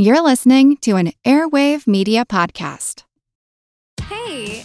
You're listening to an Airwave Media Podcast. Hey,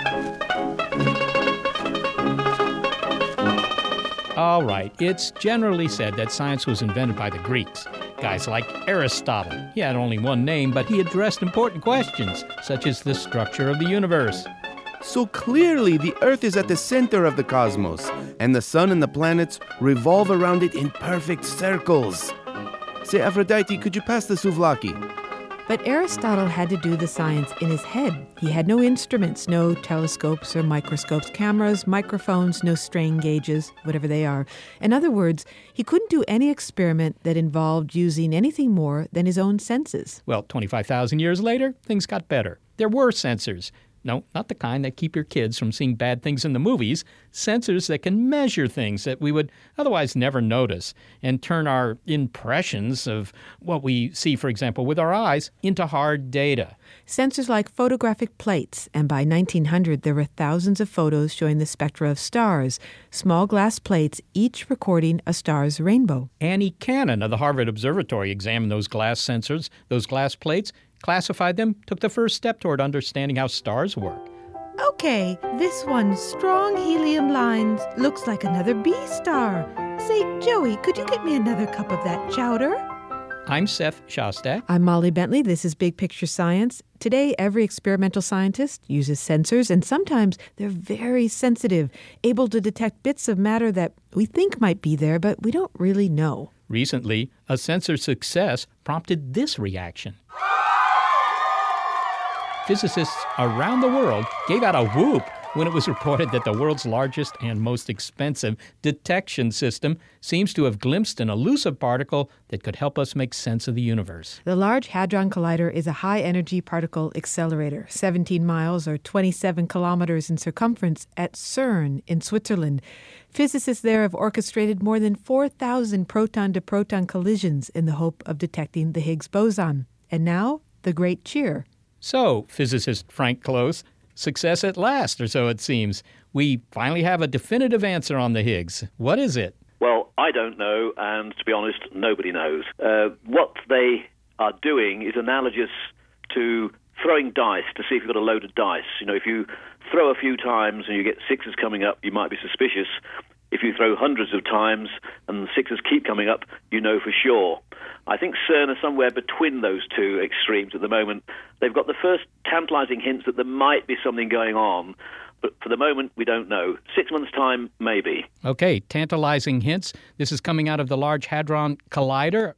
All right, it's generally said that science was invented by the Greeks. Guys like Aristotle. He had only one name, but he addressed important questions, such as the structure of the universe. So clearly, the Earth is at the center of the cosmos, and the sun and the planets revolve around it in perfect circles. Say, Aphrodite, could you pass the souvlaki? But Aristotle had to do the science in his head. He had no instruments, no telescopes or microscopes, cameras, microphones, no strain gauges, whatever they are. In other words, he couldn't do any experiment that involved using anything more than his own senses. Well, 25,000 years later, things got better. There were sensors. No, not the kind that keep your kids from seeing bad things in the movies. Sensors that can measure things that we would otherwise never notice and turn our impressions of what we see, for example, with our eyes into hard data. Sensors like photographic plates, and by 1900 there were thousands of photos showing the spectra of stars, small glass plates each recording a star's rainbow. Annie Cannon of the Harvard Observatory examined those glass sensors, those glass plates, classified them, took the first step toward understanding how stars work. Okay, this one's strong helium lines looks like another B star. Say, Joey, could you get me another cup of that chowder? I'm Seth Shostak. I'm Molly Bentley. This is Big Picture Science. Today, every experimental scientist uses sensors, and sometimes they're very sensitive, able to detect bits of matter that we think might be there, but we don't really know. Recently, a sensor success prompted this reaction. Physicists around the world gave out a whoop when it was reported that the world's largest and most expensive detection system seems to have glimpsed an elusive particle that could help us make sense of the universe. The Large Hadron Collider is a high energy particle accelerator, 17 miles or 27 kilometers in circumference, at CERN in Switzerland. Physicists there have orchestrated more than 4,000 proton to proton collisions in the hope of detecting the Higgs boson. And now, the Great Cheer. So, physicist Frank Close, success at last, or so it seems. We finally have a definitive answer on the Higgs. What is it? Well, I don't know, and to be honest, nobody knows. Uh, what they are doing is analogous to throwing dice to see if you've got a load of dice. You know, if you throw a few times and you get sixes coming up, you might be suspicious. If you throw hundreds of times and the sixes keep coming up, you know for sure. I think CERN are somewhere between those two extremes at the moment. They've got the first tantalizing hints that there might be something going on, but for the moment, we don't know. Six months' time, maybe. Okay, tantalizing hints. This is coming out of the Large Hadron Collider.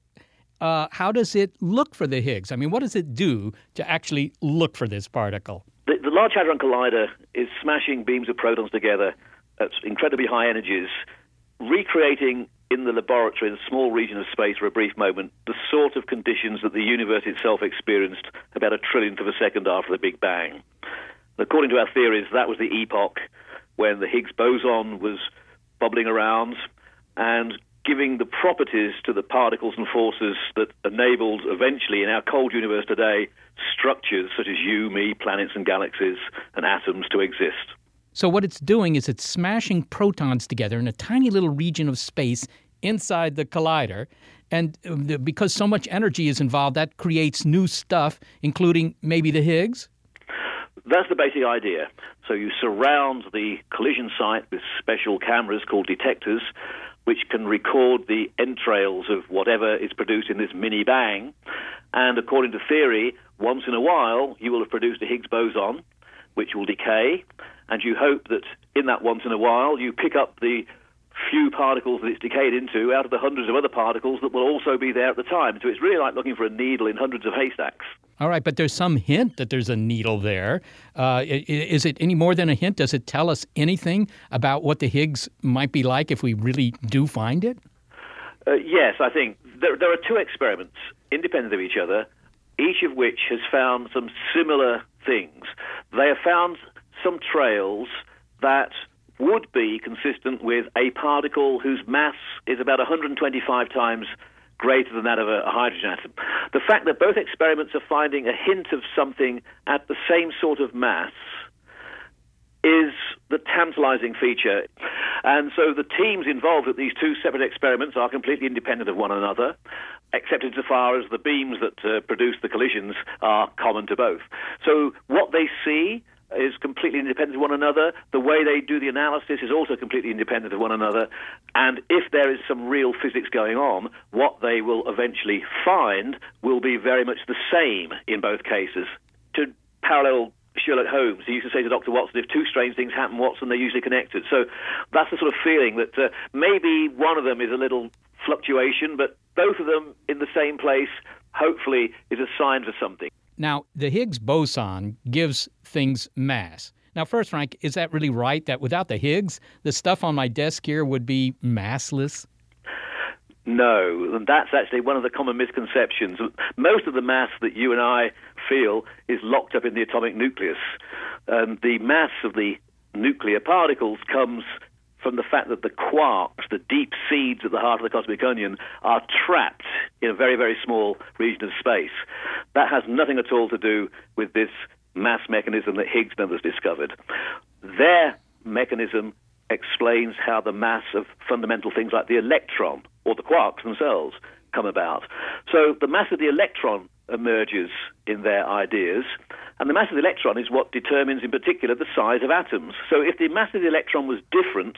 Uh, how does it look for the Higgs? I mean, what does it do to actually look for this particle? The, the Large Hadron Collider is smashing beams of protons together at incredibly high energies, recreating in the laboratory, in a small region of space for a brief moment, the sort of conditions that the universe itself experienced about a trillionth of a second after the Big Bang. According to our theories, that was the epoch when the Higgs boson was bubbling around and giving the properties to the particles and forces that enabled eventually in our cold universe today structures such as you, me, planets and galaxies and atoms to exist. So, what it's doing is it's smashing protons together in a tiny little region of space inside the collider. And uh, because so much energy is involved, that creates new stuff, including maybe the Higgs? That's the basic idea. So, you surround the collision site with special cameras called detectors, which can record the entrails of whatever is produced in this mini bang. And according to theory, once in a while, you will have produced a Higgs boson, which will decay, and you hope that in that once in a while, you pick up the few particles that it's decayed into out of the hundreds of other particles that will also be there at the time. So it's really like looking for a needle in hundreds of haystacks. All right, but there's some hint that there's a needle there. Uh, is it any more than a hint? Does it tell us anything about what the Higgs might be like if we really do find it? Uh, yes, I think there, there are two experiments independent of each other, each of which has found some similar things. They have found some trails that would be consistent with a particle whose mass is about 125 times greater than that of a, hydrogen atom. The fact that both experiments are finding a hint of something at the same sort of mass is the tantalizing feature. And so the teams involved at these two separate experiments are completely independent of one another, except insofar as the beams that uh, produce the collisions are common to both. So what they see is completely independent of one another. The way they do the analysis is also completely independent of one another. And if there is some real physics going on, what they will eventually find will be very much the same in both cases. To parallel Sherlock Holmes, he used to say to Dr. Watson, if two strange things happen, Watson, they're usually connected. So that's the sort of feeling that uh, maybe one of them is a little fluctuation, but both of them in the same place, hopefully, is a sign for something. Now, the Higgs boson gives things mass. Now, first, Frank, is that really right that without the Higgs, the stuff on my desk here would be massless? No, and that's actually one of the common misconceptions. Most of the mass that you and I feel is locked up in the atomic nucleus. And the mass of the nuclear particles comes from the fact that the quarks, the deep seeds at the heart of the cosmic onion, are trapped in a very, very small region of space. That has nothing at all to do with this mass mechanism that Higgs members discovered. Their mechanism explains how the mass of fundamental things like the electron or the quarks themselves come about. So the mass of the electron emerges in their ideas, and the mass of the electron is what determines, in particular, the size of atoms. So if the mass of the electron was different,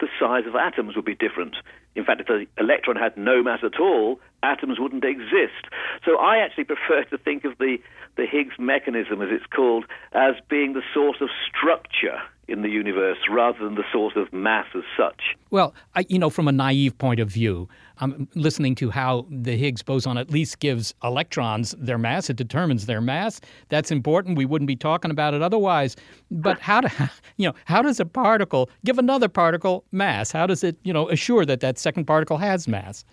the size of atoms would be different. In fact, if the electron had no mass at all, atoms wouldn't exist. So I actually prefer to think of the, the Higgs mechanism, as it's called, as being the source of structure in the universe rather than the source of mass as such. Well, I, you know, from a naive point of view, I'm listening to how the Higgs boson at least gives electrons their mass. It determines their mass. That's important. We wouldn't be talking about it otherwise. But how do you know how does a particle give another particle mass? How does it you know assure that that second particle has mass?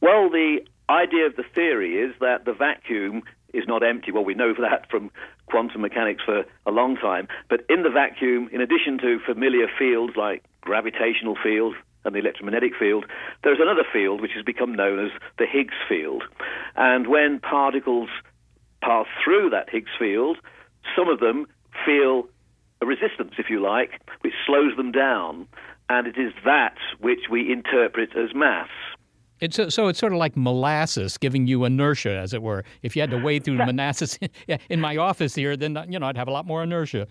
Well, the idea of the theory is that the vacuum is not empty. Well, we know that from quantum mechanics for a long time. But in the vacuum, in addition to familiar fields like gravitational field and the electromagnetic field, there's another field which has become known as the Higgs field. And when particles pass through that Higgs field, some of them feel a resistance, if you like, which slows them down. And it is that which we interpret as mass. It's uh, so it's sort of like molasses giving you inertia, as it were. If you had to wade through molasses in my office here, then uh, you know I'd have a lot more inertia.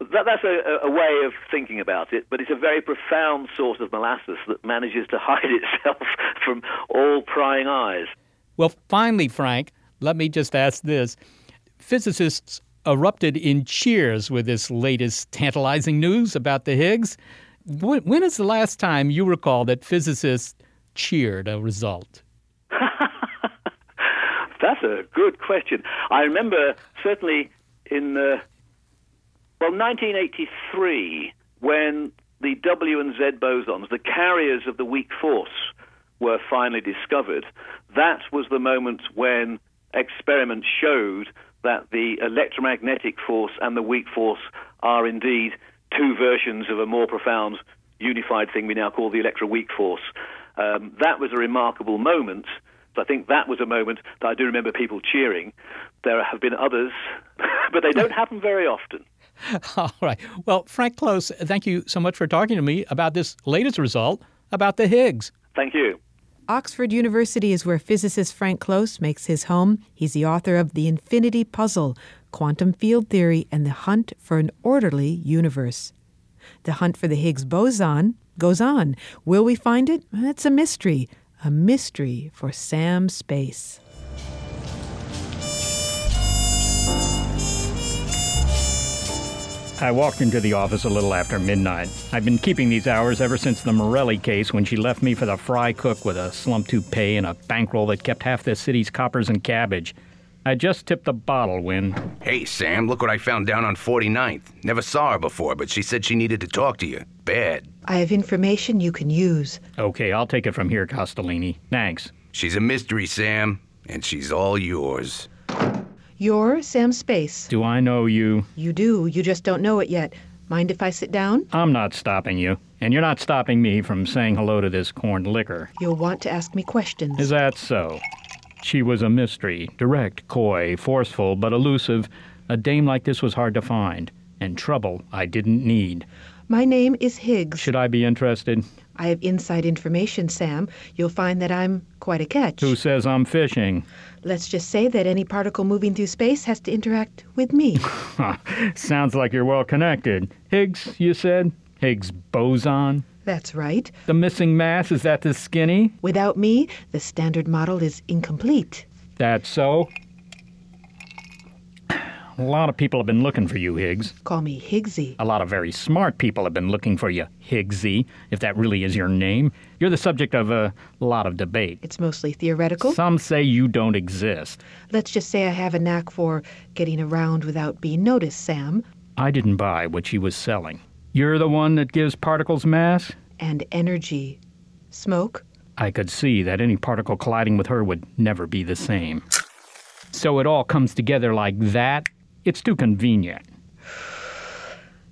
That, that's a, a, way of thinking about it, but it's a very profound source of molasses that manages to hide itself from all prying eyes. Well, finally, Frank, let me just ask this: physicists erupted in cheers with this latest tantalizing news about the Higgs. When is the last time you recall that physicists cheered a result? That's a good question. I remember certainly in uh, well 1983 when the W and Z bosons, the carriers of the weak force, were finally discovered. That was the moment when experiments showed that the electromagnetic force and the weak force are indeed two versions of a more profound unified thing we now call the electroweak force. Um, that was a remarkable moment. I think that was a moment that I do remember people cheering. There have been others, but they don't happen very often. All right. Well, Frank Close, thank you so much for talking to me about this latest result about the Higgs. Thank you. Oxford University is where physicist Frank Close makes his home. He's the author of The Infinity Puzzle, Quantum Field Theory, and the Hunt for an Orderly Universe. The hunt for the Higgs boson Goes on, will we find it? That's a mystery. A mystery for Sam Space. I walked into the office a little after midnight. I've been keeping these hours ever since the Morelli case when she left me for the fry cook with a slump to pay and a bankroll that kept half the city's coppers and cabbage. I just tipped the bottle, Win. Hey, Sam, look what I found down on 49th. Never saw her before, but she said she needed to talk to you. Bad. I have information you can use. Okay, I'll take it from here, Castellini. Thanks. She's a mystery, Sam, and she's all yours. You're Sam Space. Do I know you? You do, you just don't know it yet. Mind if I sit down? I'm not stopping you, and you're not stopping me from saying hello to this corned liquor. You'll want to ask me questions. Is that so? She was a mystery, direct, coy, forceful, but elusive. A dame like this was hard to find, and trouble I didn't need. My name is Higgs. Should I be interested? I have inside information, Sam. You'll find that I'm quite a catch. Who says I'm fishing? Let's just say that any particle moving through space has to interact with me. Sounds like you're well connected. Higgs, you said? Higgs boson? That's right. The missing mass, is that the skinny? Without me, the standard model is incomplete. That's so? A lot of people have been looking for you, Higgs. Call me Higgsy. A lot of very smart people have been looking for you, Higgsy, if that really is your name. You're the subject of a lot of debate. It's mostly theoretical. Some say you don't exist. Let's just say I have a knack for getting around without being noticed, Sam. I didn't buy what she was selling. You're the one that gives particles mass? And energy. Smoke? I could see that any particle colliding with her would never be the same. So it all comes together like that? It's too convenient.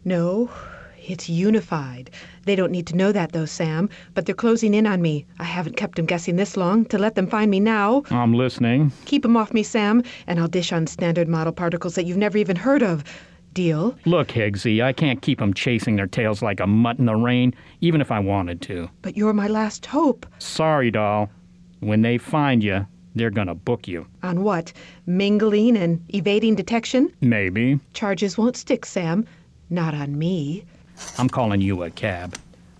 No, it's unified. They don't need to know that, though, Sam. But they're closing in on me. I haven't kept them guessing this long. To let them find me now. I'm listening. Keep 'em off me, Sam, and I'll dish on standard model particles that you've never even heard of. Deal? Look, Higgsy, I can't keep 'em chasing their tails like a mutt in the rain, even if I wanted to. But you're my last hope. Sorry, doll. When they find you, they're gonna book you. On what? Mingling and evading detection? Maybe. Charges won't stick, Sam. Not on me. I'm calling you a cab.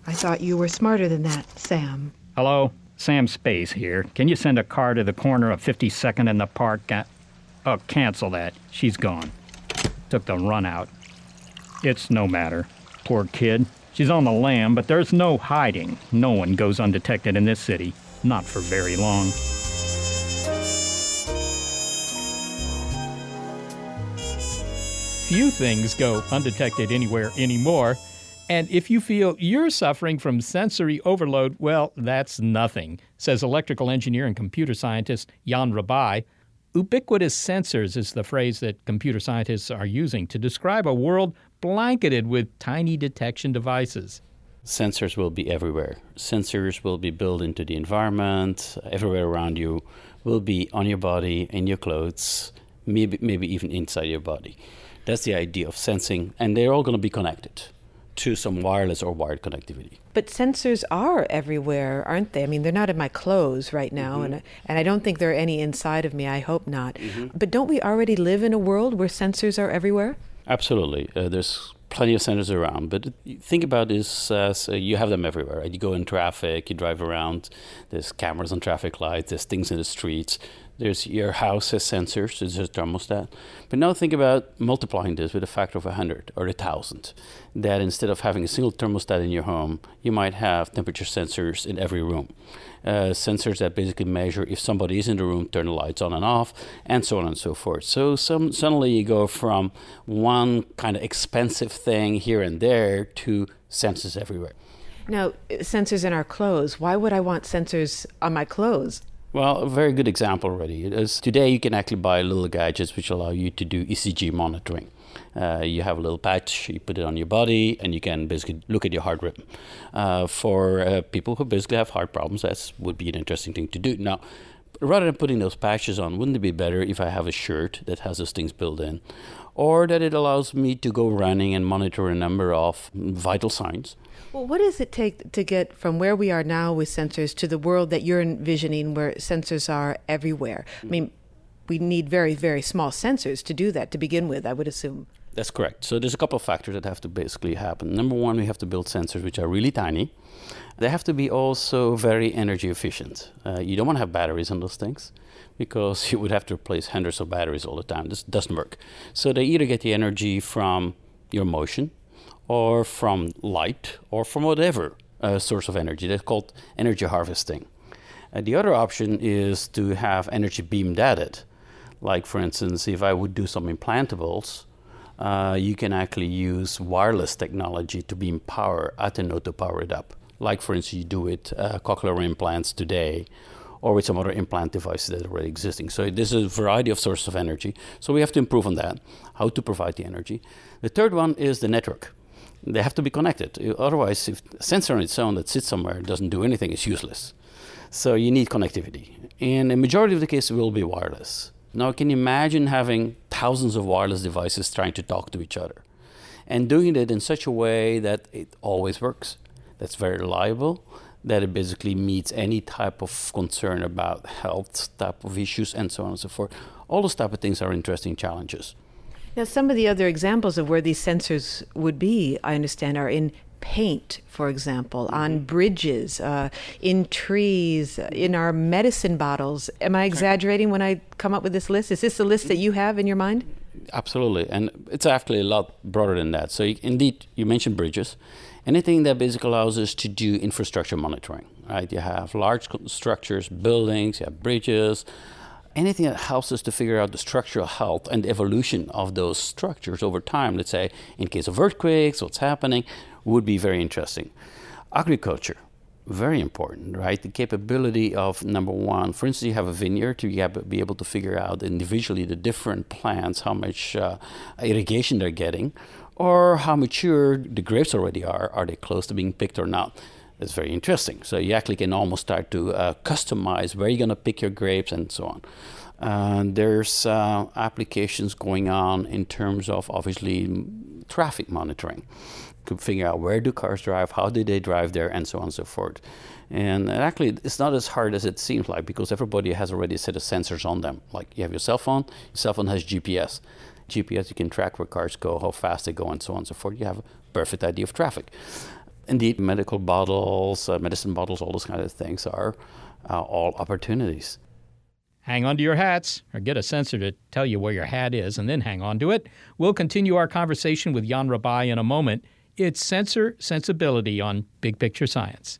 I thought you were smarter than that, Sam. Hello? Sam Space here. Can you send a car to the corner of 52nd and the park? Oh, cancel that. She's gone. Took the run out. It's no matter. Poor kid. She's on the lam, but there's no hiding. No one goes undetected in this city. Not for very long. Few things go undetected anywhere anymore. And if you feel you're suffering from sensory overload, well, that's nothing, says electrical engineer and computer scientist Jan Rabaey. Ubiquitous sensors is the phrase that computer scientists are using to describe a world blanketed with tiny detection devices. Sensors will be everywhere. Sensors will be built into the environment, everywhere around you, will be on your body, in your clothes, maybe, maybe even inside your body. That's the idea of sensing, and they're all going to be connected to some wireless or wired connectivity. But sensors are everywhere, aren't they? I mean, they're not in my clothes right now, Mhm. and and I don't think there are any inside of me. I hope not. But don't we already live in a world where sensors are everywhere? Absolutely. Uh, there's plenty of sensors around, but think about this as uh, you have them everywhere. You go in traffic, you drive around, there's cameras on traffic lights, there's things in the streets. There's your house has sensors, there's a thermostat. But now think about multiplying this with a factor of 100 or 1,000. That instead of having a single thermostat in your home, you might have temperature sensors in every room. Uh, sensors that basically measure if somebody is in the room, turn the lights on and off, and so on and so forth. So some, suddenly you go from one kind of expensive thing here and there to sensors everywhere. Now, sensors in our clothes. Why would I want sensors on my clothes? Well, a very good example already is today you can actually buy little gadgets which allow you to do ECG monitoring. Uh, you have a little patch, you put it on your body, and you can basically look at your heart rhythm. Uh, for uh, people who basically have heart problems, that would be an interesting thing to do. Now, rather than putting those patches on, wouldn't it be better if I have a shirt that has those things built in? Or that it allows me to go running and monitor a number of vital signs. Well, what does it take to get from where we are now with sensors to the world that you're envisioning where sensors are everywhere? I mean, we need very, very small sensors to do that to begin with, I would assume. That's correct. So there's a couple of factors that have to basically happen. Number one, we have to build sensors which are really tiny. They have to be also very energy efficient. Uh, you don't want to have batteries on those things because you would have to replace hundreds of batteries all the time. This doesn't work. So they either get the energy from your motion, or from light, or from whatever uh, source of energy. That's called energy harvesting. And the other option is to have energy beamed at it. Like, for instance, if I would do some implantables, uh, you can actually use wireless technology to beam power at the node to power it up. Like, for instance, you do with uh, cochlear implants today or with some other implant devices that are already existing. So there's a variety of sources of energy. So we have to improve on that, how to provide the energy. The third one is the network. They have to be connected. Otherwise, if a sensor on its own that sits somewhere doesn't do anything, it's useless. So you need connectivity. And the majority of the cases will be wireless. Now, can you imagine having thousands of wireless devices trying to talk to each other and doing it in such a way that it always works, that's very reliable, that it basically meets any type of concern about health type of issues and so on and so forth. All those type of things are interesting challenges. Now, some of the other examples of where these sensors would be, I understand, are in paint, for example, mm-hmm. on bridges, uh, in trees, in our medicine bottles. Am I exaggerating when I come up with this list? Is this a list that you have in your mind? Absolutely, and it's actually a lot broader than that. So, you, indeed, you mentioned bridges anything that basically allows us to do infrastructure monitoring, right? You have large structures, buildings, you have bridges, anything that helps us to figure out the structural health and the evolution of those structures over time. Let's say, in case of earthquakes, what's happening would be very interesting. Agriculture, very important, right? The capability of number one, for instance, you have a vineyard to be able to figure out individually the different plants, how much uh, irrigation they're getting, or how mature the grapes already are. Are they close to being picked or not? It's very interesting. So you actually can almost start to uh, customize where you're going to pick your grapes and so on. Uh, there's uh, applications going on in terms of obviously traffic monitoring to figure out where do cars drive, how do they drive there, and so on and so forth. And actually, it's not as hard as it seems like because everybody has already a set of sensors on them. Like you have your cell phone, your cell phone has GPS. GPS, you can track where cars go, how fast they go, and so on and so forth. You have a perfect idea of traffic. Indeed, medical bottles, uh, medicine bottles, all those kind of things are uh, all opportunities. Hang on to your hats or get a sensor to tell you where your hat is and then hang on to it. We'll continue our conversation with Jan Rabaey in a moment. It's Sensor Sensibility on Big Picture Science.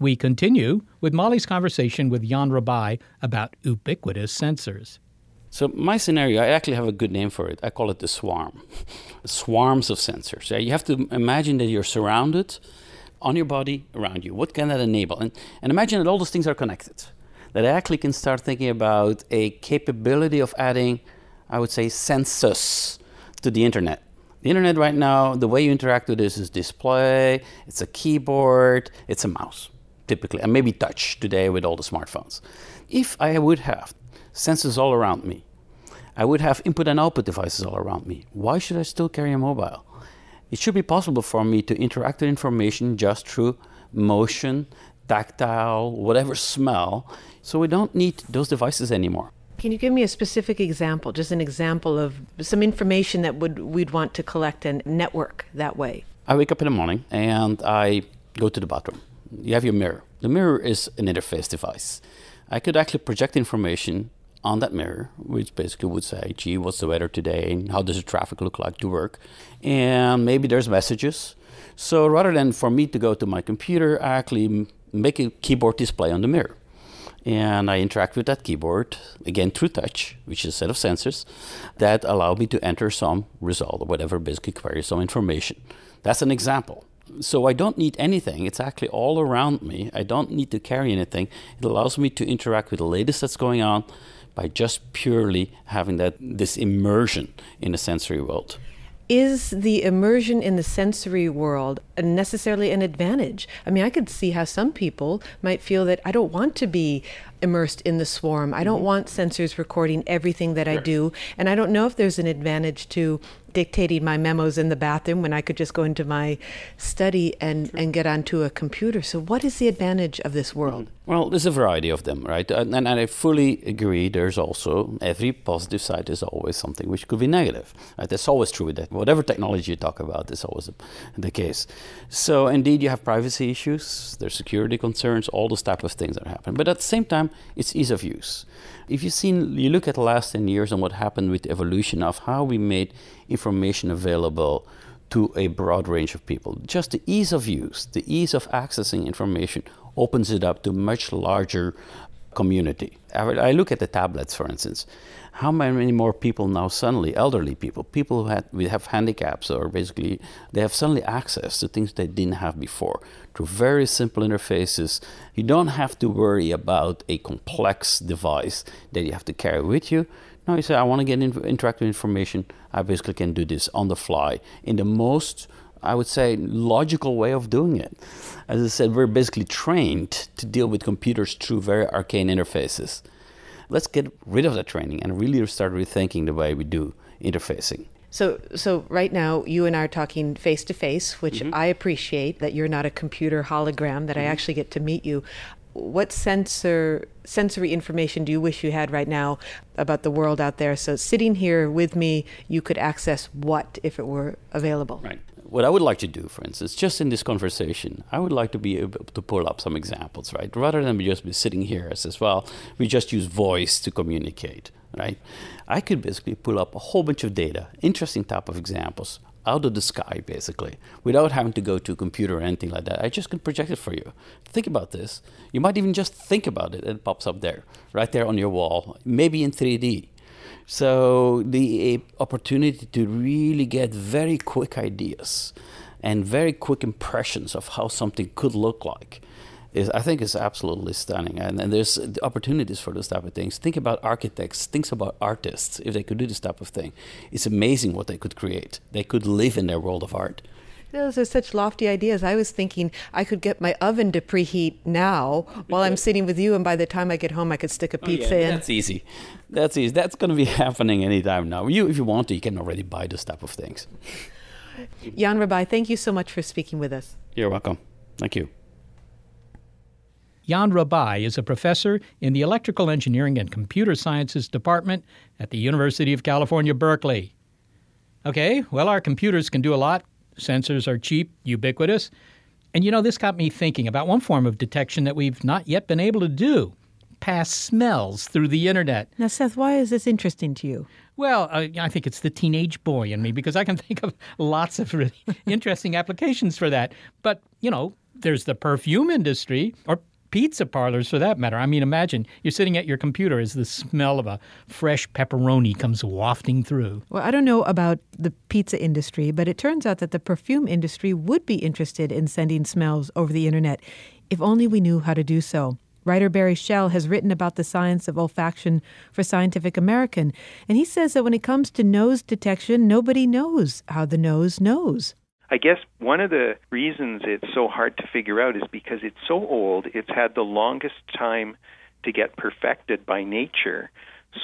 We continue with Molly's conversation with Jan Rabaey about ubiquitous sensors. So my scenario, I actually have a good name for it. I call it the swarm. Swarms of sensors. You have to imagine that you're surrounded on your body, around you. What can that enable? And, and imagine that all those things are connected. That I actually can start thinking about a capability of adding, I would say, census to the internet. The internet right now, the way you interact with this is display, it's a keyboard, it's a mouse, typically, and maybe touch today with all the smartphones. If I would have sensors all around me, I would have input and output devices all around me. Why should I still carry a mobile? it should be possible for me to interact with information just through motion, tactile, whatever smell. So we don't need those devices anymore. Can you give me a specific example, just an example of some information that would we'd want to collect and network that way? I wake up in the morning and I go to the bathroom. You have your mirror. The mirror is an interface device. I could actually project information on that mirror, which basically would say, gee, what's the weather today? And how does the traffic look like to work? And maybe there's messages. So rather than for me to go to my computer, I actually make a keyboard display on the mirror. And I interact with that keyboard, again through touch, which is a set of sensors that allow me to enter some result or whatever, basically query some information. That's an example. So I don't need anything. It's actually all around me. I don't need to carry anything. It allows me to interact with the latest that's going on by just purely having that this immersion in the sensory world. Is the immersion in the sensory world necessarily an advantage? I mean, I could see how some people might feel that I don't want to be immersed in the swarm. I don't Mm-hmm. want sensors recording everything that I do. And I don't know if there's an advantage to dictating my memos in the bathroom when I could just go into my study and, and get onto a computer. So, what is the advantage of this world? Mm-hmm. Well, there's a variety of them, right? And, and I fully agree. There's also every positive side is always something which could be negative. Right? That's always true. With that whatever technology you talk about is always the case. So indeed, you have privacy issues, there's security concerns, all those type of things that happen. But at the same time, it's ease of use. If you seen, you look at the last ten years and what happened with the evolution of how we made information available to a broad range of people. Just the ease of use, the ease of accessing information opens it up to much larger community. I look at the tablets, for instance. How many more people now suddenly, elderly people, people who had, we have handicaps or basically they have suddenly access to things they didn't have before through very simple interfaces. You don't have to worry about a complex device that you have to carry with you. Now you say, I want to get in, interactive information. I basically can do this on the fly in the most, I would say, logical way of doing it. As I said, we're basically trained to deal with computers through very arcane interfaces. Let's get rid of that training and really start rethinking the way we do interfacing. So, so right now, you and I are talking face to face, which mm-hmm. I appreciate that you're not a computer hologram, that I mm-hmm. actually get to meet you. What sensor, sensory information do you wish you had right now about the world out there? So, sitting here with me, you could access what if it were available? Right. What I would like to do, for instance, just in this conversation, I would like to be able to pull up some examples, right? Rather than just be sitting here as as well, we just use voice to communicate, right? I could basically pull up a whole bunch of data, interesting type of examples, out of the sky, basically, without having to go to a computer or anything like that. I just can project it for you. Think about this. You might even just think about it, and it pops up there, right there on your wall, maybe in 3D. So the opportunity to really get very quick ideas and very quick impressions of how something could look like is I think is absolutely stunning. And, and there's opportunities for those type of things. Think about architects, think about artists if they could do this type of thing. It's amazing what they could create. They could live in their world of art. Those are such lofty ideas. I was thinking I could get my oven to preheat now while I'm sitting with you, and by the time I get home, I could stick a pizza Oh, yeah, in. That's easy. That's easy. That's going to be happening anytime now. You, if you want to, you can already buy this type of things. Jan Rabaey, thank you so much for speaking with us. You're welcome. Thank you. Jan Rabaey is a professor in the Electrical Engineering and Computer Sciences Department at the University of California, Berkeley. Okay, well, our computers can do a lot. Sensors are cheap, ubiquitous. And you know, this got me thinking about one form of detection that we've not yet been able to do pass smells through the internet. Now, Seth, why is this interesting to you? Well, uh, I think it's the teenage boy in me because I can think of lots of really interesting applications for that. But, you know, there's the perfume industry or pizza parlors for that matter. I mean, imagine you're sitting at your computer as the smell of a fresh pepperoni comes wafting through. Well, I don't know about the pizza industry, but it turns out that the perfume industry would be interested in sending smells over the internet if only we knew how to do so. Writer Barry Shell has written about the science of olfaction for Scientific American, and he says that when it comes to nose detection, nobody knows how the nose knows. I guess one of the reasons it's so hard to figure out is because it's so old, it's had the longest time to get perfected by nature.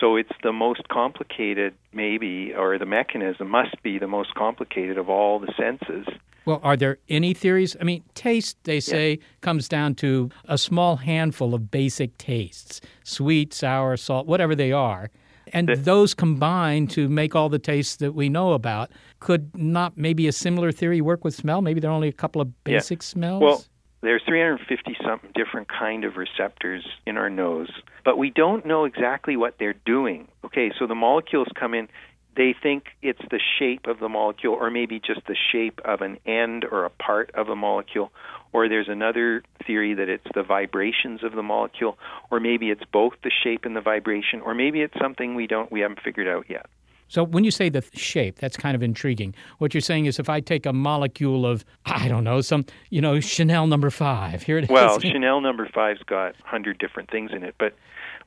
So it's the most complicated, maybe, or the mechanism must be the most complicated of all the senses. Well, are there any theories? I mean, taste, they say, comes down to a small handful of basic tastes sweet, sour, salt, whatever they are. And those combine to make all the tastes that we know about. Could not maybe a similar theory work with smell? Maybe there are only a couple of Yeah. basic smells? Well, there's 350 something different kind of receptors in our nose, but we don't know exactly what they're doing. Okay, so the molecules come in, they think it's the shape of the molecule or maybe just the shape of an end or a part of a molecule or there's another theory that it's the vibrations of the molecule or maybe it's both the shape and the vibration or maybe it's something we don't we haven't figured out yet. So when you say the shape, that's kind of intriguing. What you're saying is if I take a molecule of, I don't know, some, you know, Chanel number five, here it is. Well, Chanel number five's got hundred different things in it, but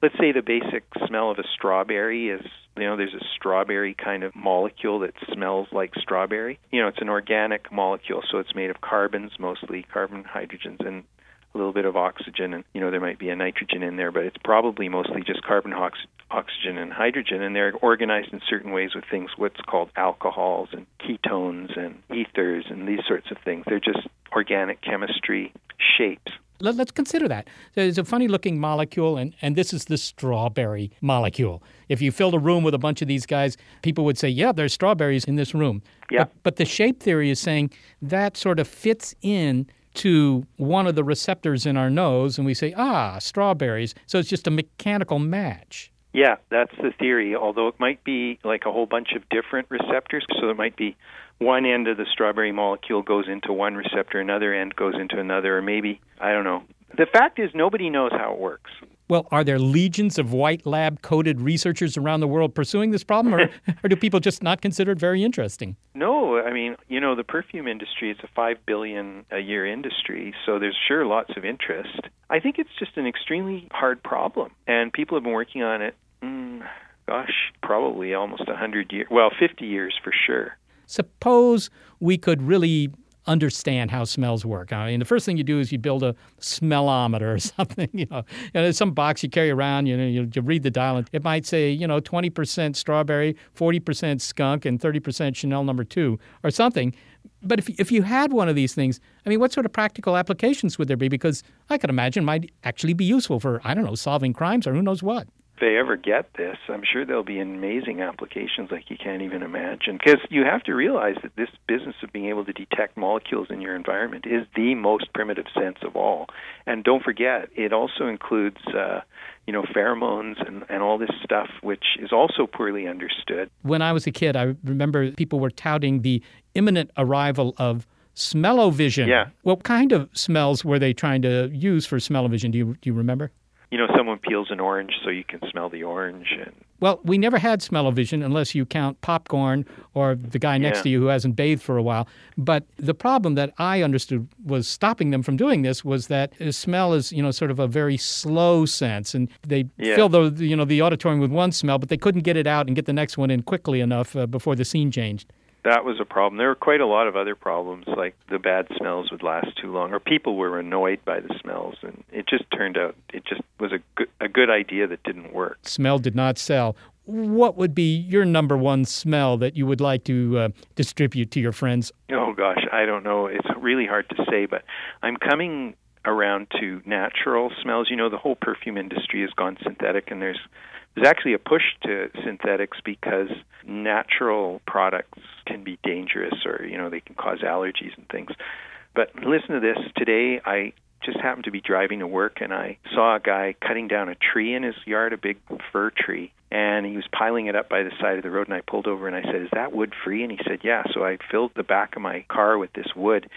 let's say the basic smell of a strawberry is you know there's a strawberry kind of molecule that smells like strawberry. You know, it's an organic molecule, so it's made of carbons mostly, carbon, hydrogens, and a little bit of oxygen, and you know there might be a nitrogen in there, but it's probably mostly just carbon, ox- oxygen, and hydrogen, and they're organized in certain ways with things what's called alcohols and ketones and ethers and these sorts of things. They're just organic chemistry shapes. Let, us consider that. There's a funny looking molecule, and, and this is the strawberry molecule. If you filled a room with a bunch of these guys, people would say, Yeah, there's strawberries in this room. Yeah. But, but the shape theory is saying that sort of fits in to one of the receptors in our nose, and we say, Ah, strawberries. So it's just a mechanical match. Yeah, that's the theory, although it might be like a whole bunch of different receptors. So there might be one end of the strawberry molecule goes into one receptor, another end goes into another, or maybe, I don't know. The fact is, nobody knows how it works. Well, are there legions of white lab coated researchers around the world pursuing this problem, or, or do people just not consider it very interesting? No, I mean, you know, the perfume industry is a five billion a year industry, so there's sure lots of interest. I think it's just an extremely hard problem, and people have been working on it. Mm, gosh, probably almost a hundred years. Well, fifty years for sure. Suppose we could really understand how smells work. I mean, the first thing you do is you build a smellometer or something. You know, and there's some box you carry around. You know, you, you read the dial, and it might say, you know, 20% strawberry, 40% skunk, and 30% Chanel Number Two, or something. But if if you had one of these things, I mean, what sort of practical applications would there be? Because I could imagine might actually be useful for I don't know solving crimes or who knows what they ever get this, I'm sure there'll be amazing applications like you can't even imagine. Because you have to realize that this business of being able to detect molecules in your environment is the most primitive sense of all. And don't forget, it also includes, uh, you know, pheromones and, and all this stuff, which is also poorly understood. When I was a kid, I remember people were touting the imminent arrival of smell-o-vision. Yeah. What kind of smells were they trying to use for smell-o-vision? Do you do you remember? You know, someone peels an orange so you can smell the orange. And well, we never had smell-o-vision unless you count popcorn or the guy next Yeah. to you who hasn't bathed for a while. But the problem that I understood was stopping them from doing this was that smell is, you know, sort of a very slow sense, and they Yeah. fill the, you know, the auditorium with one smell, but they couldn't get it out and get the next one in quickly enough uh, before the scene changed. That was a problem. There were quite a lot of other problems, like the bad smells would last too long, or people were annoyed by the smells, and it just turned out it just was a good a good idea that didn't work. Smell did not sell. What would be your number one smell that you would like to uh, distribute to your friends? Oh gosh, I don't know. It's really hard to say, but I'm coming around to natural smells. You know, the whole perfume industry has gone synthetic, and there's there's actually a push to synthetics because natural products can be dangerous, or you know, they can cause allergies and things. But listen to this. Today, I just happened to be driving to work, and I saw a guy cutting down a tree in his yard, a big fir tree, and he was piling it up by the side of the road. And I pulled over and I said, "Is that wood free?" And he said, "Yeah." So I filled the back of my car with this wood,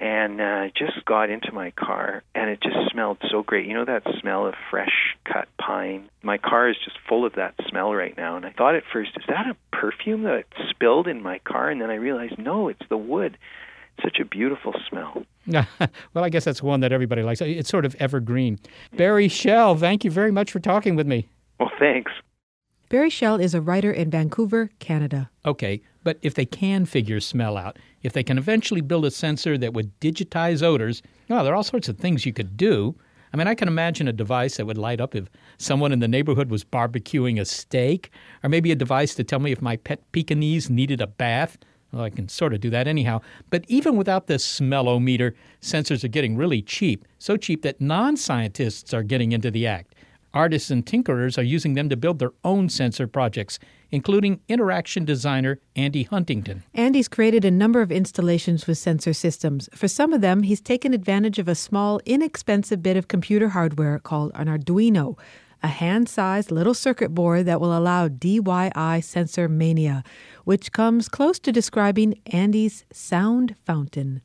and uh, just got into my car, and it just smelled so great. You know that smell of fresh cut pine. My car is just full of that smell right now. And I thought at first, is that a perfume that spilled in my car? And then I realized, no, it's the wood. Such a beautiful smell. well, I guess that's one that everybody likes. It's sort of evergreen. Barry Shell, thank you very much for talking with me. Well, thanks. Barry Shell is a writer in Vancouver, Canada. Okay, but if they can figure smell out, if they can eventually build a sensor that would digitize odors, well, there are all sorts of things you could do. I mean, I can imagine a device that would light up if someone in the neighborhood was barbecuing a steak, or maybe a device to tell me if my pet Pekingese needed a bath. Well, I can sort of do that anyhow. But even without this smellometer, sensors are getting really cheap, so cheap that non scientists are getting into the act. Artists and tinkerers are using them to build their own sensor projects, including interaction designer Andy Huntington. Andy's created a number of installations with sensor systems. For some of them, he's taken advantage of a small, inexpensive bit of computer hardware called an Arduino, a hand sized little circuit board that will allow DIY sensor mania, which comes close to describing Andy's sound fountain.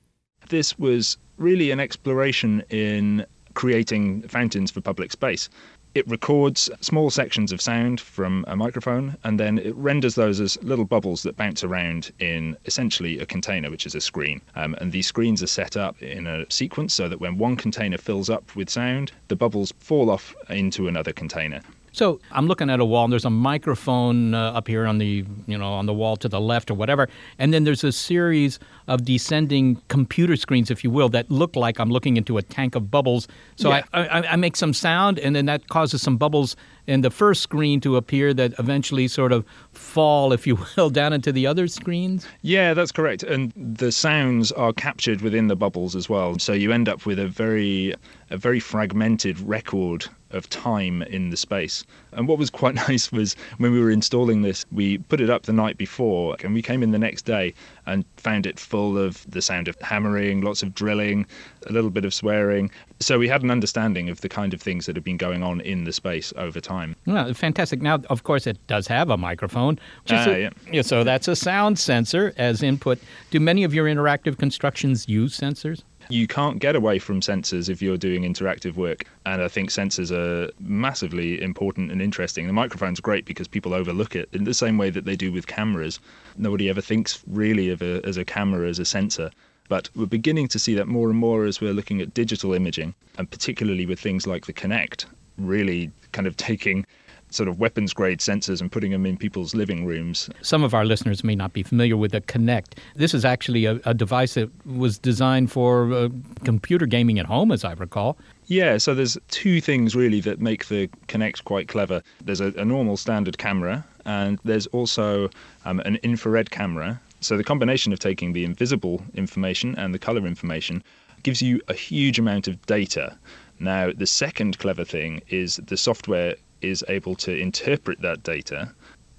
This was really an exploration in creating fountains for public space. It records small sections of sound from a microphone and then it renders those as little bubbles that bounce around in essentially a container, which is a screen. Um, and these screens are set up in a sequence so that when one container fills up with sound, the bubbles fall off into another container. So I'm looking at a wall, and there's a microphone uh, up here on the you know on the wall to the left or whatever, and then there's a series of descending computer screens, if you will, that look like I'm looking into a tank of bubbles. So Yeah. I, I, I make some sound, and then that causes some bubbles in the first screen to appear that eventually sort of fall, if you will, down into the other screens. Yeah, that's correct. And the sounds are captured within the bubbles as well. So you end up with a very a very fragmented record of time in the space. And what was quite nice was when we were installing this, we put it up the night before and we came in the next day and found it full of the sound of hammering, lots of drilling, a little bit of swearing. So we had an understanding of the kind of things that have been going on in the space over time. Well, fantastic. Now, of course, it does have a microphone. Which is Ah, a- yeah. yeah. So that's a sound sensor as input. Do many of your interactive constructions use sensors? You can't get away from sensors if you're doing interactive work. And I think sensors are massively important and interesting. The microphone's great because people overlook it in the same way that they do with cameras. Nobody ever thinks really of a, as a camera as a sensor. But we're beginning to see that more and more as we're looking at digital imaging, and particularly with things like the Kinect, really kind of taking sort of weapons grade sensors and putting them in people's living rooms Some of our listeners may not be familiar with the Kinect. This is actually a, a device that was designed for uh, computer gaming at home, as I recall. Yeah, so there's two things really that make the Kinect quite clever. There's a, a normal standard camera, and there's also um, an infrared camera. So the combination of taking the invisible information and the color information gives you a huge amount of data. Now, the second clever thing is the software is able to interpret that data.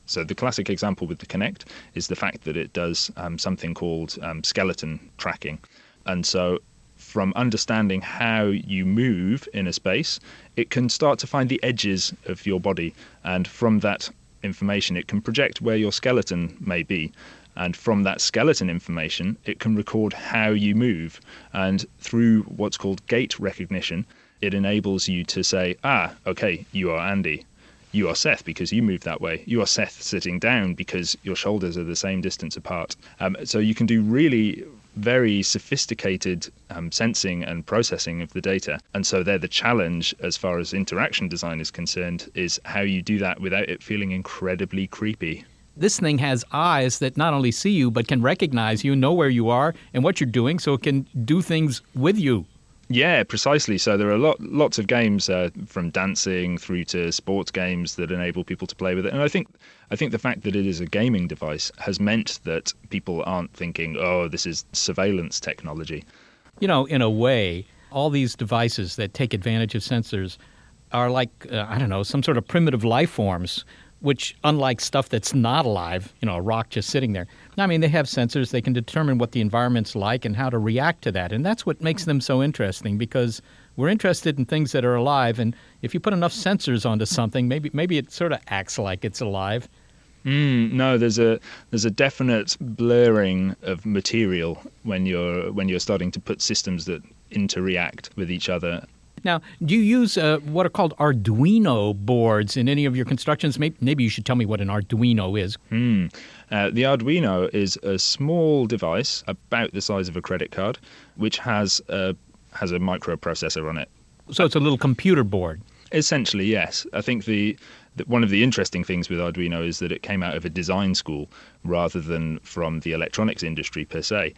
So the classic example with the Kinect is the fact that it does um, something called um, skeleton tracking. And so from understanding how you move in a space, it can start to find the edges of your body. And from that information, it can project where your skeleton may be. And from that skeleton information, it can record how you move. And through what's called gait recognition, it enables you to say, ah, okay, you are Andy. You are Seth because you move that way. You are Seth sitting down because your shoulders are the same distance apart. Um, so you can do really very sophisticated um, sensing and processing of the data. And so there, the challenge as far as interaction design is concerned is how you do that without it feeling incredibly creepy. This thing has eyes that not only see you, but can recognize you, know where you are and what you're doing, so it can do things with you. Yeah, precisely. So there are lot, lots of games uh, from dancing through to sports games that enable people to play with it. And I think I think the fact that it is a gaming device has meant that people aren't thinking, "Oh, this is surveillance technology." You know, in a way, all these devices that take advantage of sensors are like, uh, I don't know, some sort of primitive life forms, which, unlike stuff that's not alive, you know, a rock just sitting there, I mean, they have sensors, they can determine what the environment's like and how to react to that. And that's what makes them so interesting because we're interested in things that are alive. And if you put enough sensors onto something, maybe, maybe it sort of acts like it's alive. Mm, no, there's a there's a definite blurring of material when you're when you're starting to put systems that interact with each other. Now, do you use uh, what are called Arduino boards in any of your constructions? Maybe, maybe you should tell me what an Arduino is. Hmm. Uh, the Arduino is a small device about the size of a credit card, which has a has a microprocessor on it. So it's a little computer board. Essentially, yes. I think the, the one of the interesting things with Arduino is that it came out of a design school rather than from the electronics industry per se.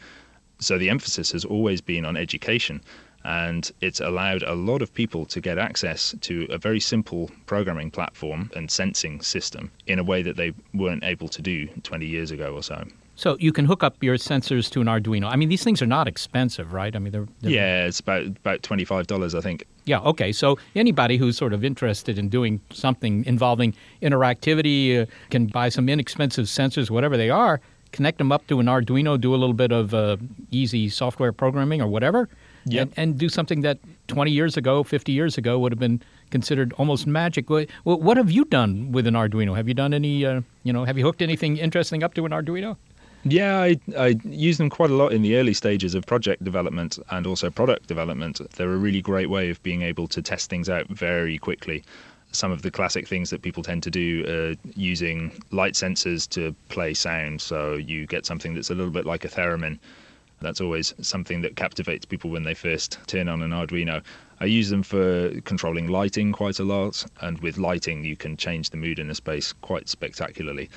So the emphasis has always been on education, and it's allowed a lot of people to get access to a very simple programming platform and sensing system in a way that they weren't able to do 20 years ago or so. So you can hook up your sensors to an Arduino. I mean, these things are not expensive, right? I mean, they're, they're Yeah, it's about about twenty five dollars, I think. Yeah, okay. So anybody who's sort of interested in doing something involving interactivity uh, can buy some inexpensive sensors, whatever they are, connect them up to an Arduino, do a little bit of uh, easy software programming or whatever, Yep. and, and do something that 20 years ago, 50 years ago would have been considered almost magic. What, what have you done with an Arduino? Have you done any, uh, you know, have you hooked anything interesting up to an Arduino? Yeah, I, I use them quite a lot in the early stages of project development and also product development. They're a really great way of being able to test things out very quickly. Some of the classic things that people tend to do are using light sensors to play sound. So you get something that's a little bit like a theremin. That's always something that captivates people when they first turn on an Arduino. I use them for controlling lighting quite a lot, and with lighting, you can change the mood in a space quite spectacularly.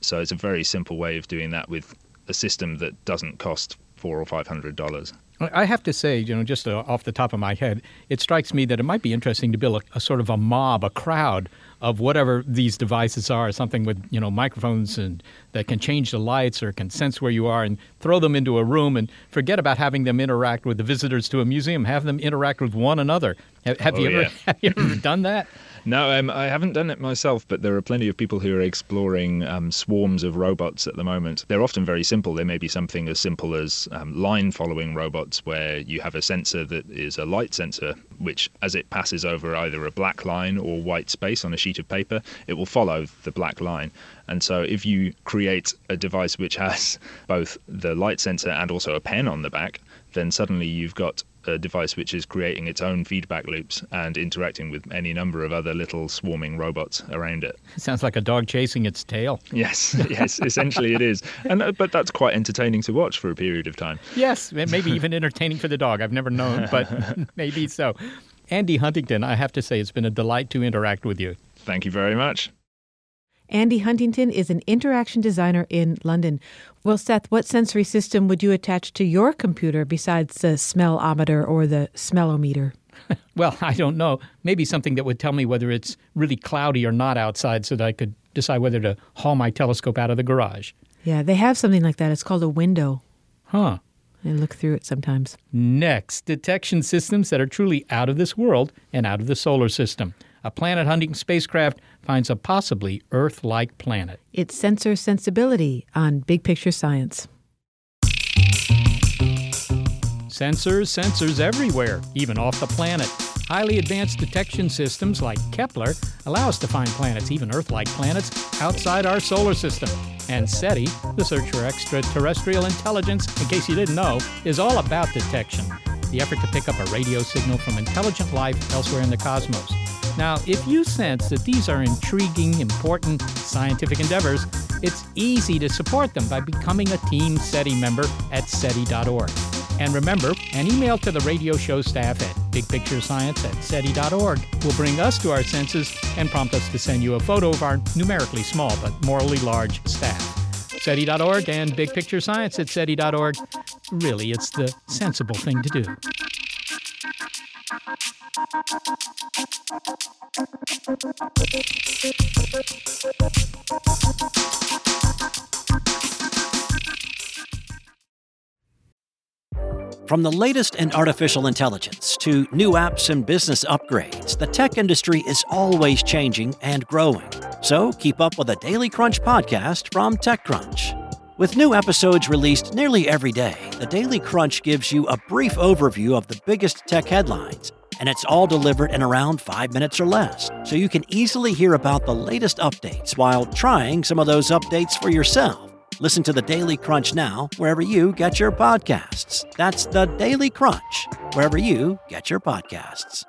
So it's a very simple way of doing that with a system that doesn't cost four or five hundred dollars. I have to say, you know, just uh, off the top of my head, it strikes me that it might be interesting to build a, a, sort of a mob, a crowd of whatever these devices are, something with, you know, microphones and that can change the lights or can sense where you are and throw them into a room and forget about having them interact with the visitors to a museum, have them interact with one another. Have, have oh, you ever yeah. have you ever done that? No, um, I haven't done it myself, but there are plenty of people who are exploring um, swarms of robots at the moment. They're often very simple. They may be something as simple as um, line following robots, where you have a sensor that is a light sensor, which, as it passes over either a black line or white space on a sheet of paper, it will follow the black line. And so, if you create a device which has both the light sensor and also a pen on the back, then suddenly you've got a device which is creating its own feedback loops and interacting with any number of other little swarming robots around it. Sounds like a dog chasing its tail. Yes, yes, essentially it is. And uh, but that's quite entertaining to watch for a period of time. Yes, maybe even entertaining for the dog. I've never known, but maybe so. Andy Huntington, I have to say it's been a delight to interact with you. Thank you very much. Andy Huntington is an interaction designer in London. Well, Seth, what sensory system would you attach to your computer besides the smellometer or the smellometer? well, I don't know. Maybe something that would tell me whether it's really cloudy or not outside so that I could decide whether to haul my telescope out of the garage. Yeah, they have something like that. It's called a window. Huh. I look through it sometimes. Next, detection systems that are truly out of this world and out of the solar system. A planet hunting spacecraft finds a possibly Earth like planet. It's Sensor Sensibility on Big Picture Science. Sensors, sensors everywhere, even off the planet. Highly advanced detection systems like Kepler allow us to find planets, even Earth like planets, outside our solar system. And SETI, the search for extraterrestrial intelligence, in case you didn't know, is all about detection the effort to pick up a radio signal from intelligent life elsewhere in the cosmos. Now, if you sense that these are intriguing, important scientific endeavors, it's easy to support them by becoming a Team SETI member at SETI.org. And remember, an email to the radio show staff at bigpicturescience at SETI.org will bring us to our senses and prompt us to send you a photo of our numerically small but morally large staff. SETI.org and Big Picture Science at SETI.org. Really, it's the sensible thing to do. From the latest in artificial intelligence to new apps and business upgrades, the tech industry is always changing and growing. So keep up with the Daily Crunch podcast from TechCrunch. With new episodes released nearly every day, the Daily Crunch gives you a brief overview of the biggest tech headlines, and it's all delivered in around five minutes or less, so you can easily hear about the latest updates while trying some of those updates for yourself. Listen to the Daily Crunch now, wherever you get your podcasts. That's the Daily Crunch, wherever you get your podcasts.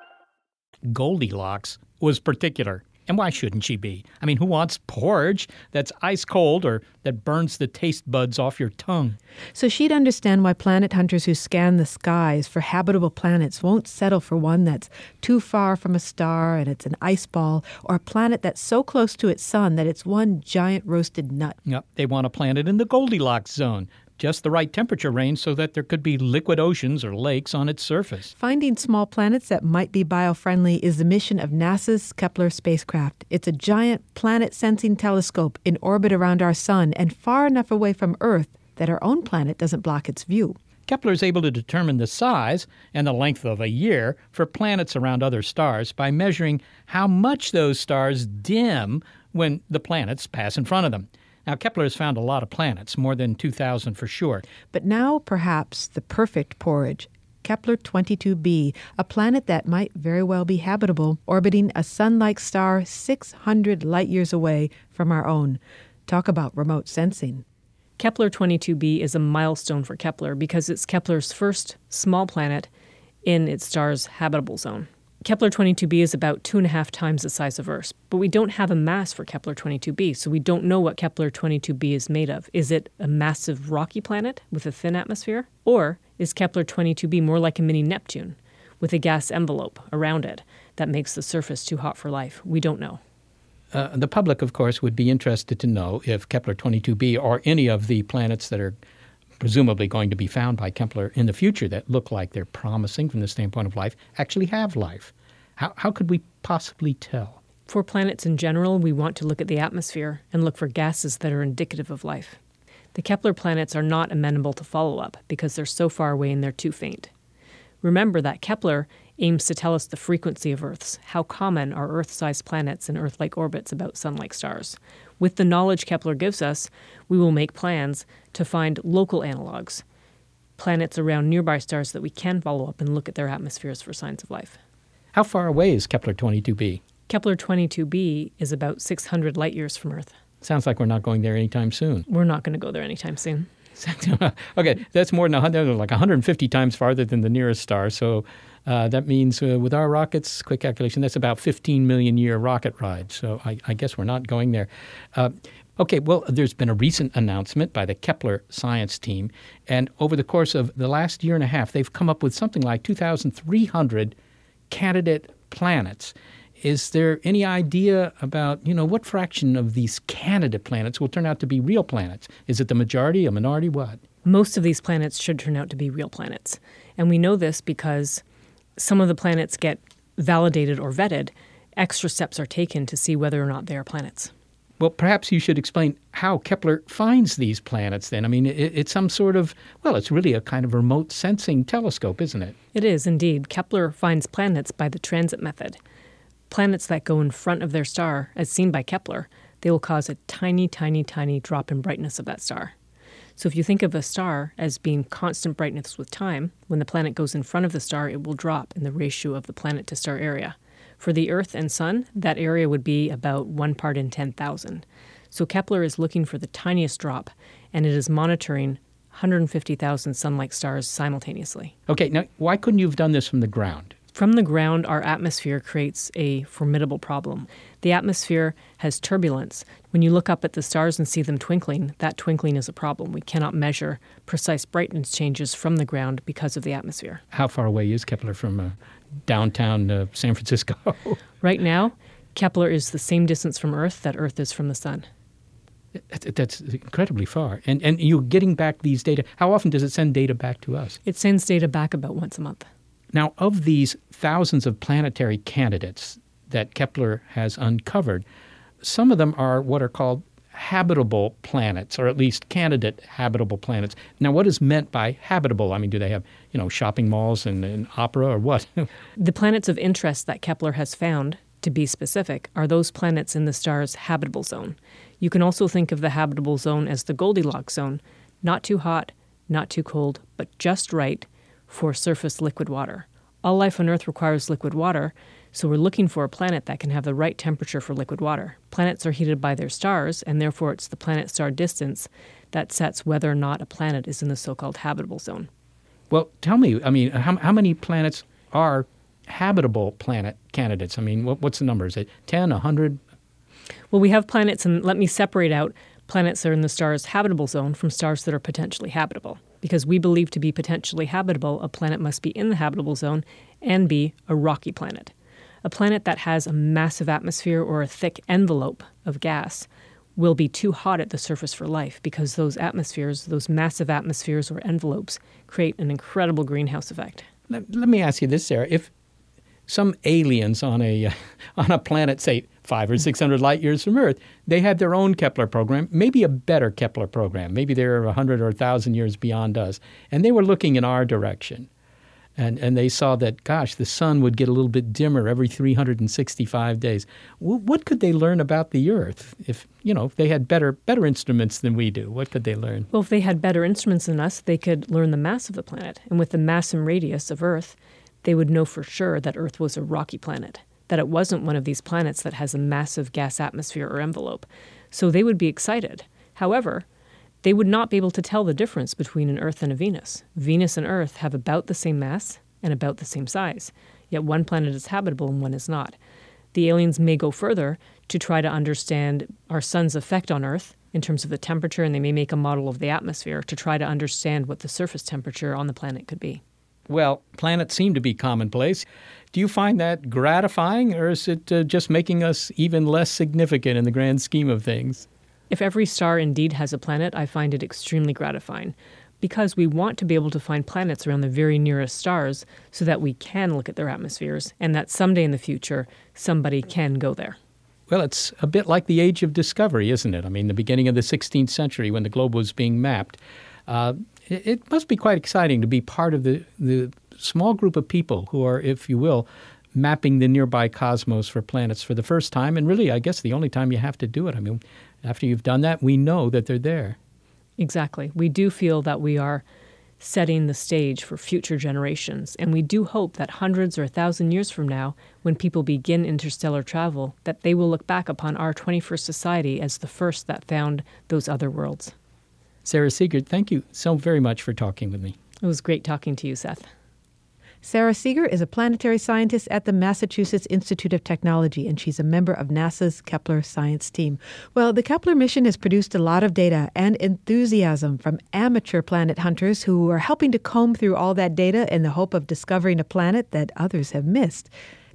Goldilocks was particular. And why shouldn't she be? I mean, who wants porridge that's ice cold or that burns the taste buds off your tongue? So she'd understand why planet hunters who scan the skies for habitable planets won't settle for one that's too far from a star and it's an ice ball, or a planet that's so close to its sun that it's one giant roasted nut. Yep, they want a planet in the Goldilocks zone just the right temperature range so that there could be liquid oceans or lakes on its surface. Finding small planets that might be biofriendly is the mission of NASA's Kepler spacecraft. It's a giant planet sensing telescope in orbit around our sun and far enough away from Earth that our own planet doesn't block its view. Kepler is able to determine the size and the length of a year for planets around other stars by measuring how much those stars dim when the planets pass in front of them. Now, Kepler has found a lot of planets, more than 2,000 for sure. But now, perhaps, the perfect porridge. Kepler 22b, a planet that might very well be habitable, orbiting a sun like star 600 light years away from our own. Talk about remote sensing. Kepler 22b is a milestone for Kepler because it's Kepler's first small planet in its star's habitable zone. Kepler 22b is about two and a half times the size of Earth, but we don't have a mass for Kepler 22b, so we don't know what Kepler 22b is made of. Is it a massive rocky planet with a thin atmosphere? Or is Kepler 22b more like a mini Neptune? with a gas envelope around it that makes the surface too hot for life. We don't know. Uh, the public, of course, would be interested to know if Kepler 22b or any of the planets that are presumably going to be found by Kepler in the future that look like they're promising from the standpoint of life actually have life. How, how could we possibly tell? For planets in general, we want to look at the atmosphere and look for gases that are indicative of life. The Kepler planets are not amenable to follow up because they're so far away and they're too faint. Remember that Kepler aims to tell us the frequency of Earths, how common are Earth sized planets in Earth like orbits about sun like stars. With the knowledge Kepler gives us, we will make plans to find local analogs, planets around nearby stars that we can follow up and look at their atmospheres for signs of life. How far away is Kepler 22b? Kepler 22b is about 600 light years from Earth. Sounds like we're not going there anytime soon. We're not going to go there anytime soon. okay, that's more than 100, like 150 times farther than the nearest star. So uh, that means uh, with our rockets, quick calculation, that's about 15 million year rocket ride. So I, I guess we're not going there. Uh, okay, well, there's been a recent announcement by the Kepler science team, and over the course of the last year and a half, they've come up with something like 2,300 candidate planets. Is there any idea about, you know, what fraction of these candidate planets will turn out to be real planets? Is it the majority, a minority, what? Most of these planets should turn out to be real planets. And we know this because some of the planets get validated or vetted. Extra steps are taken to see whether or not they are planets. Well, perhaps you should explain how Kepler finds these planets then. I mean, it, it's some sort of, well, it's really a kind of remote sensing telescope, isn't it? It is indeed. Kepler finds planets by the transit method planets that go in front of their star, as seen by Kepler, they will cause a tiny, tiny, tiny drop in brightness of that star. So if you think of a star as being constant brightness with time, when the planet goes in front of the star, it will drop in the ratio of the planet to star area. For the Earth and Sun, that area would be about one part in 10,000. So Kepler is looking for the tiniest drop, and it is monitoring 150,000 sun like stars simultaneously. Okay, now why couldn't you have done this from the ground? From the ground, our atmosphere creates a formidable problem. The atmosphere has turbulence. When you look up at the stars and see them twinkling, that twinkling is a problem. We cannot measure precise brightness changes from the ground because of the atmosphere. How far away is Kepler from uh, downtown uh, San Francisco? right now, Kepler is the same distance from Earth that Earth is from the Sun. That's incredibly far. And, and you're getting back these data. How often does it send data back to us? It sends data back about once a month. Now, of these thousands of planetary candidates that Kepler has uncovered, some of them are what are called habitable planets, or at least candidate habitable planets. Now, what is meant by habitable? I mean, do they have, you know, shopping malls and, and opera or what? the planets of interest that Kepler has found, to be specific, are those planets in the star's habitable zone. You can also think of the habitable zone as the Goldilocks zone, not too hot, not too cold, but just right for surface liquid water. All life on Earth requires liquid water, so we're looking for a planet that can have the right temperature for liquid water. Planets are heated by their stars, and therefore it's the planet star distance that sets whether or not a planet is in the so called habitable zone. Well, tell me, I mean, how, how many planets are habitable planet candidates? I mean, what, what's the number? Is it 10, 100? Well, we have planets, and let me separate out planets that are in the star's habitable zone from stars that are potentially habitable because we believe to be potentially habitable, a planet must be in the habitable zone and be a rocky planet. A planet that has a massive atmosphere or a thick envelope of gas will be too hot at the surface for life because those atmospheres, those massive atmospheres or envelopes, create an incredible greenhouse effect. Let, let me ask you this, Sara. If some aliens on a uh, on a planet, say five or six hundred light years from Earth, they had their own Kepler program, maybe a better Kepler program. Maybe they're a hundred or a thousand years beyond us, and they were looking in our direction, and and they saw that, gosh, the sun would get a little bit dimmer every three hundred and sixty-five days. W- what could they learn about the Earth if you know if they had better better instruments than we do? What could they learn? Well, if they had better instruments than us, they could learn the mass of the planet, and with the mass and radius of Earth they would know for sure that Earth was a rocky planet, that it wasn't one of these planets that has a massive gas atmosphere or envelope. So they would be excited. However, they would not be able to tell the difference between an Earth and a Venus. Venus and Earth have about the same mass and about the same size, yet one planet is habitable and one is not. The aliens may go further to try to understand our sun's effect on Earth in terms of the temperature, and they may make a model of the atmosphere to try to understand what the surface temperature on the planet could be. Well, planets seem to be commonplace. Do you find that gratifying, or is it uh, just making us even less significant in the grand scheme of things? If every star indeed has a planet, I find it extremely gratifying because we want to be able to find planets around the very nearest stars so that we can look at their atmospheres and that someday in the future somebody can go there. Well, it's a bit like the age of discovery, isn't it? I mean, the beginning of the 16th century when the globe was being mapped. Uh, it, must be quite exciting to be part of the, the small group of people who are, if you will, mapping the nearby cosmos for planets for the first time, and really, I guess, the only time you have to do it. I mean, after you've done that, we know that they're there. Exactly. We do feel that we are setting the stage for future generations, and we do hope that hundreds or a thousand years from now, when people begin interstellar travel, that they will look back upon our 21st society as the first that found those other worlds. Sara Seager, thank you so very much for talking with me. It was great talking to you, Seth. Sara Seager is a planetary scientist at the Massachusetts Institute of Technology, and she's a member of NASA's Kepler science team. Well, the Kepler mission has produced a lot of data and enthusiasm from amateur planet hunters who are helping to comb through all that data in the hope of discovering a planet that others have missed.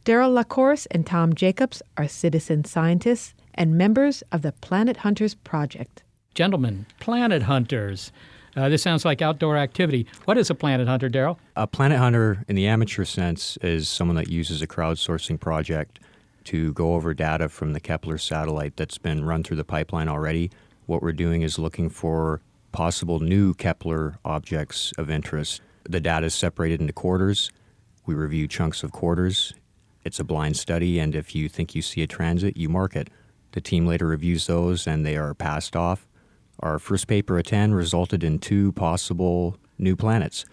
Daryll LaCourse and Tom Jacobs are citizen scientists and members of the Planet Hunters Project. Gentlemen, planet hunters. Uh, this sounds like outdoor activity. What is a planet hunter, Daryll? A planet hunter, in the amateur sense, is someone that uses a crowdsourcing project to go over data from the Kepler satellite that's been run through the pipeline already. What we're doing is looking for possible new Kepler objects of interest. The data is separated into quarters. We review chunks of quarters. It's a blind study, and if you think you see a transit, you mark it. The team later reviews those and they are passed off. Our first paper at 10 resulted in two possible new planets.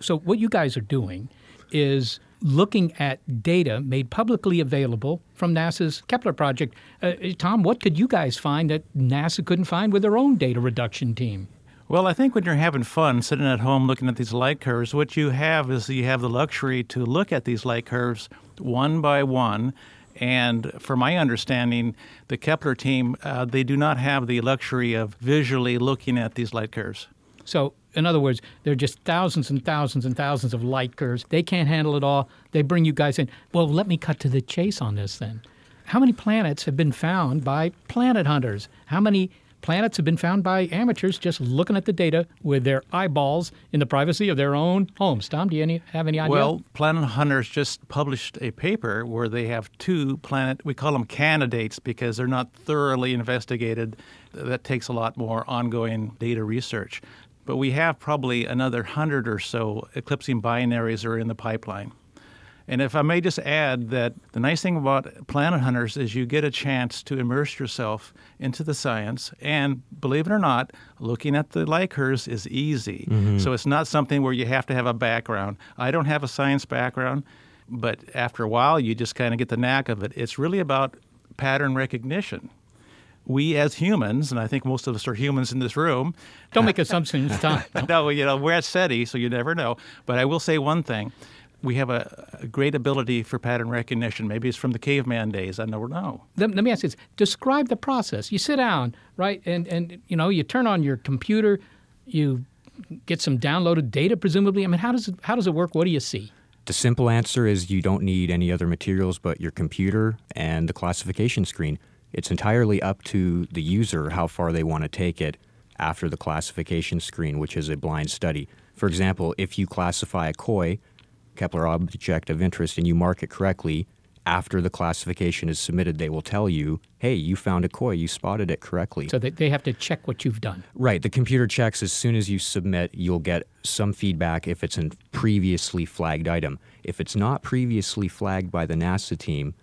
So, what you guys are doing is looking at data made publicly available from NASA's Kepler project. Uh, Tom, what could you guys find that NASA couldn't find with their own data reduction team? Well, I think when you're having fun sitting at home looking at these light curves, what you have is you have the luxury to look at these light curves one by one and from my understanding, the Kepler team, uh, they do not have the luxury of visually looking at these light curves. So, in other words, there are just thousands and thousands and thousands of light curves. They can't handle it all. They bring you guys in. Well, let me cut to the chase on this then. How many planets have been found by planet hunters? How many planets have been found by amateurs just looking at the data with their eyeballs in the privacy of their own homes. Tom, do you any, have any idea? Well, Planet Hunters just published a paper where they have two planet, we call them candidates because they're not thoroughly investigated. That takes a lot more ongoing data research. But we have probably another hundred or so eclipsing binaries are in the pipeline. And if I may just add that the nice thing about Planet Hunters is you get a chance to immerse yourself into the science. And believe it or not, looking at the light curves is easy. Mm-hmm. So it's not something where you have to have a background. I don't have a science background, but after a while, you just kind of get the knack of it. It's really about pattern recognition we as humans, and I think most of us are humans in this room. Don't make assumptions, Tom. no, you know, we're at SETI, so you never know. But I will say one thing we have a, a, great ability for pattern recognition. Maybe it's from the caveman days. I don't know. Let, let me ask you this. Describe the process. You sit down, right, and, and you know, you turn on your computer, you get some downloaded data, presumably. I mean, how does it, how does it work? What do you see? The simple answer is you don't need any other materials but your computer and the classification screen. It's entirely up to the user how far they want to take it after the classification screen, which is a blind study. For example, if you classify a koi, Kepler object of interest and you mark it correctly, after the classification is submitted, they will tell you, hey, you found a koi, you spotted it correctly. So they, they have to check what you've done. Right. The computer checks as soon as you submit, you'll get some feedback if it's a previously flagged item. If it's not previously flagged by the NASA team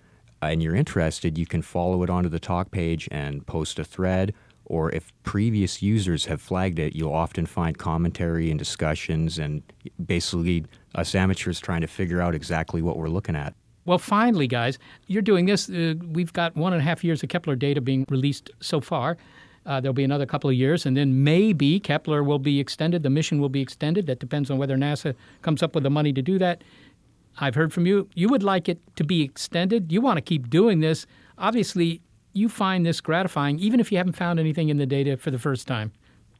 uh, and you're interested, you can follow it onto the talk page and post a thread or if previous users have flagged it, you'll often find commentary and discussions and basically us amateurs trying to figure out exactly what we're looking at. Well, finally, guys, you're doing this. Uh, we've got one and a half years of Kepler data being released so far. Uh, there'll be another couple of years, and then maybe Kepler will be extended. The mission will be extended. That depends on whether NASA comes up with the money to do that. I've heard from you. You would like it to be extended. You want to keep doing this. Obviously, you find this gratifying, even if you haven't found anything in the data for the first time.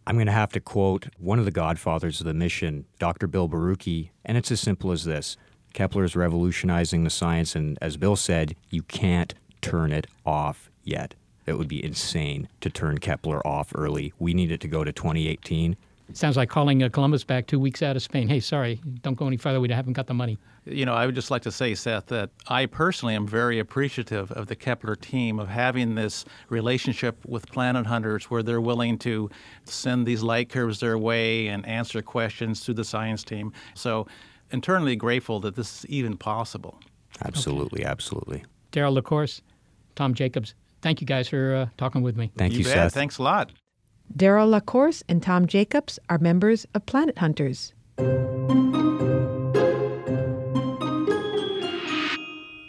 I'm going to have to quote one of the godfathers of the mission, Dr. Bill Borucki, and it's as simple as this Kepler is revolutionizing the science, and as Bill said, you can't turn it off yet. It would be insane to turn Kepler off early. We need it to go to 2018. Sounds like calling uh, Columbus back two weeks out of Spain. Hey, sorry, don't go any further. We haven't got the money. You know, I would just like to say, Seth, that I personally am very appreciative of the Kepler team of having this relationship with planet hunters where they're willing to send these light curves their way and answer questions to the science team. So, internally grateful that this is even possible. Absolutely, okay. absolutely. Daryll LaCourse, Tom Jacobs, thank you guys for uh, talking with me. Thank you, you Seth. Thanks a lot. Daryll LaCourse and Tom Jacobs are members of Planet Hunters.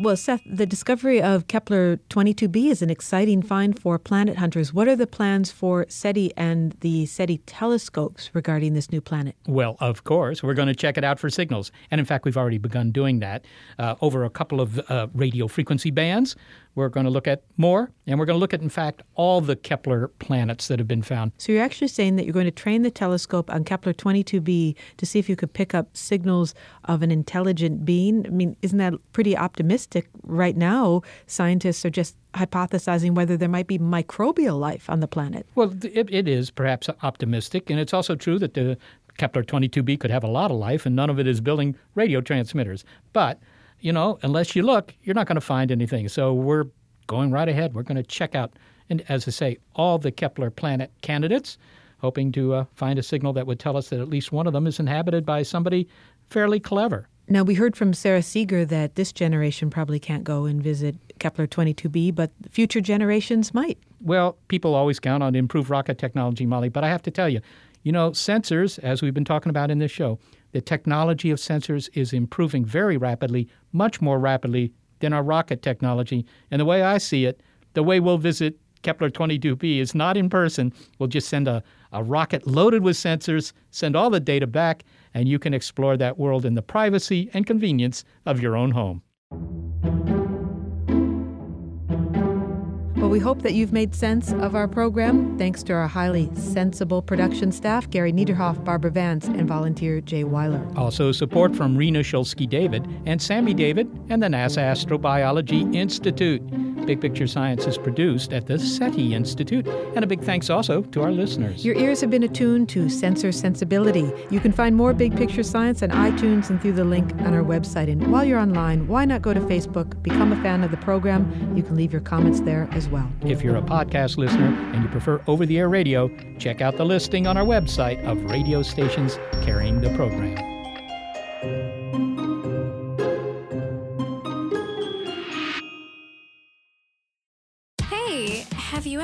Well, Seth, the discovery of Kepler 22b is an exciting find for planet hunters. What are the plans for SETI and the SETI telescopes regarding this new planet? Well, of course, we're going to check it out for signals. And in fact, we've already begun doing that uh, over a couple of uh, radio frequency bands. We're going to look at more, and we're going to look at, in fact, all the Kepler planets that have been found. So you're actually saying that you're going to train the telescope on Kepler 22b to see if you could pick up signals of an intelligent being? I mean, isn't that pretty optimistic? Right now, scientists are just hypothesizing whether there might be microbial life on the planet. Well, it, it is perhaps optimistic, and it's also true that the Kepler 22b could have a lot of life, and none of it is building radio transmitters. But you know, unless you look, you're not going to find anything. So we're going right ahead. We're going to check out, and as I say, all the Kepler planet candidates, hoping to uh, find a signal that would tell us that at least one of them is inhabited by somebody fairly clever. Now, we heard from Sara Seager that this generation probably can't go and visit Kepler 22b, but future generations might. Well, people always count on improved rocket technology, Molly, but I have to tell you, you know, sensors, as we've been talking about in this show, the technology of sensors is improving very rapidly, much more rapidly than our rocket technology. And the way I see it, the way we'll visit Kepler 22b is not in person. We'll just send a, a rocket loaded with sensors, send all the data back, and you can explore that world in the privacy and convenience of your own home. Well, we hope that you've made sense of our program. Thanks to our highly sensible production staff, Gary Niederhoff, Barbara Vance, and volunteer Jay Weiler. Also, support from Rena Shulsky David and Sammy David and the NASA Astrobiology Institute. Big Picture Science is produced at the SETI Institute. And a big thanks also to our listeners. Your ears have been attuned to sensor sensibility. You can find more Big Picture Science on iTunes and through the link on our website. And while you're online, why not go to Facebook, become a fan of the program? You can leave your comments there as well. If you're a podcast listener and you prefer over the air radio, check out the listing on our website of radio stations carrying the program.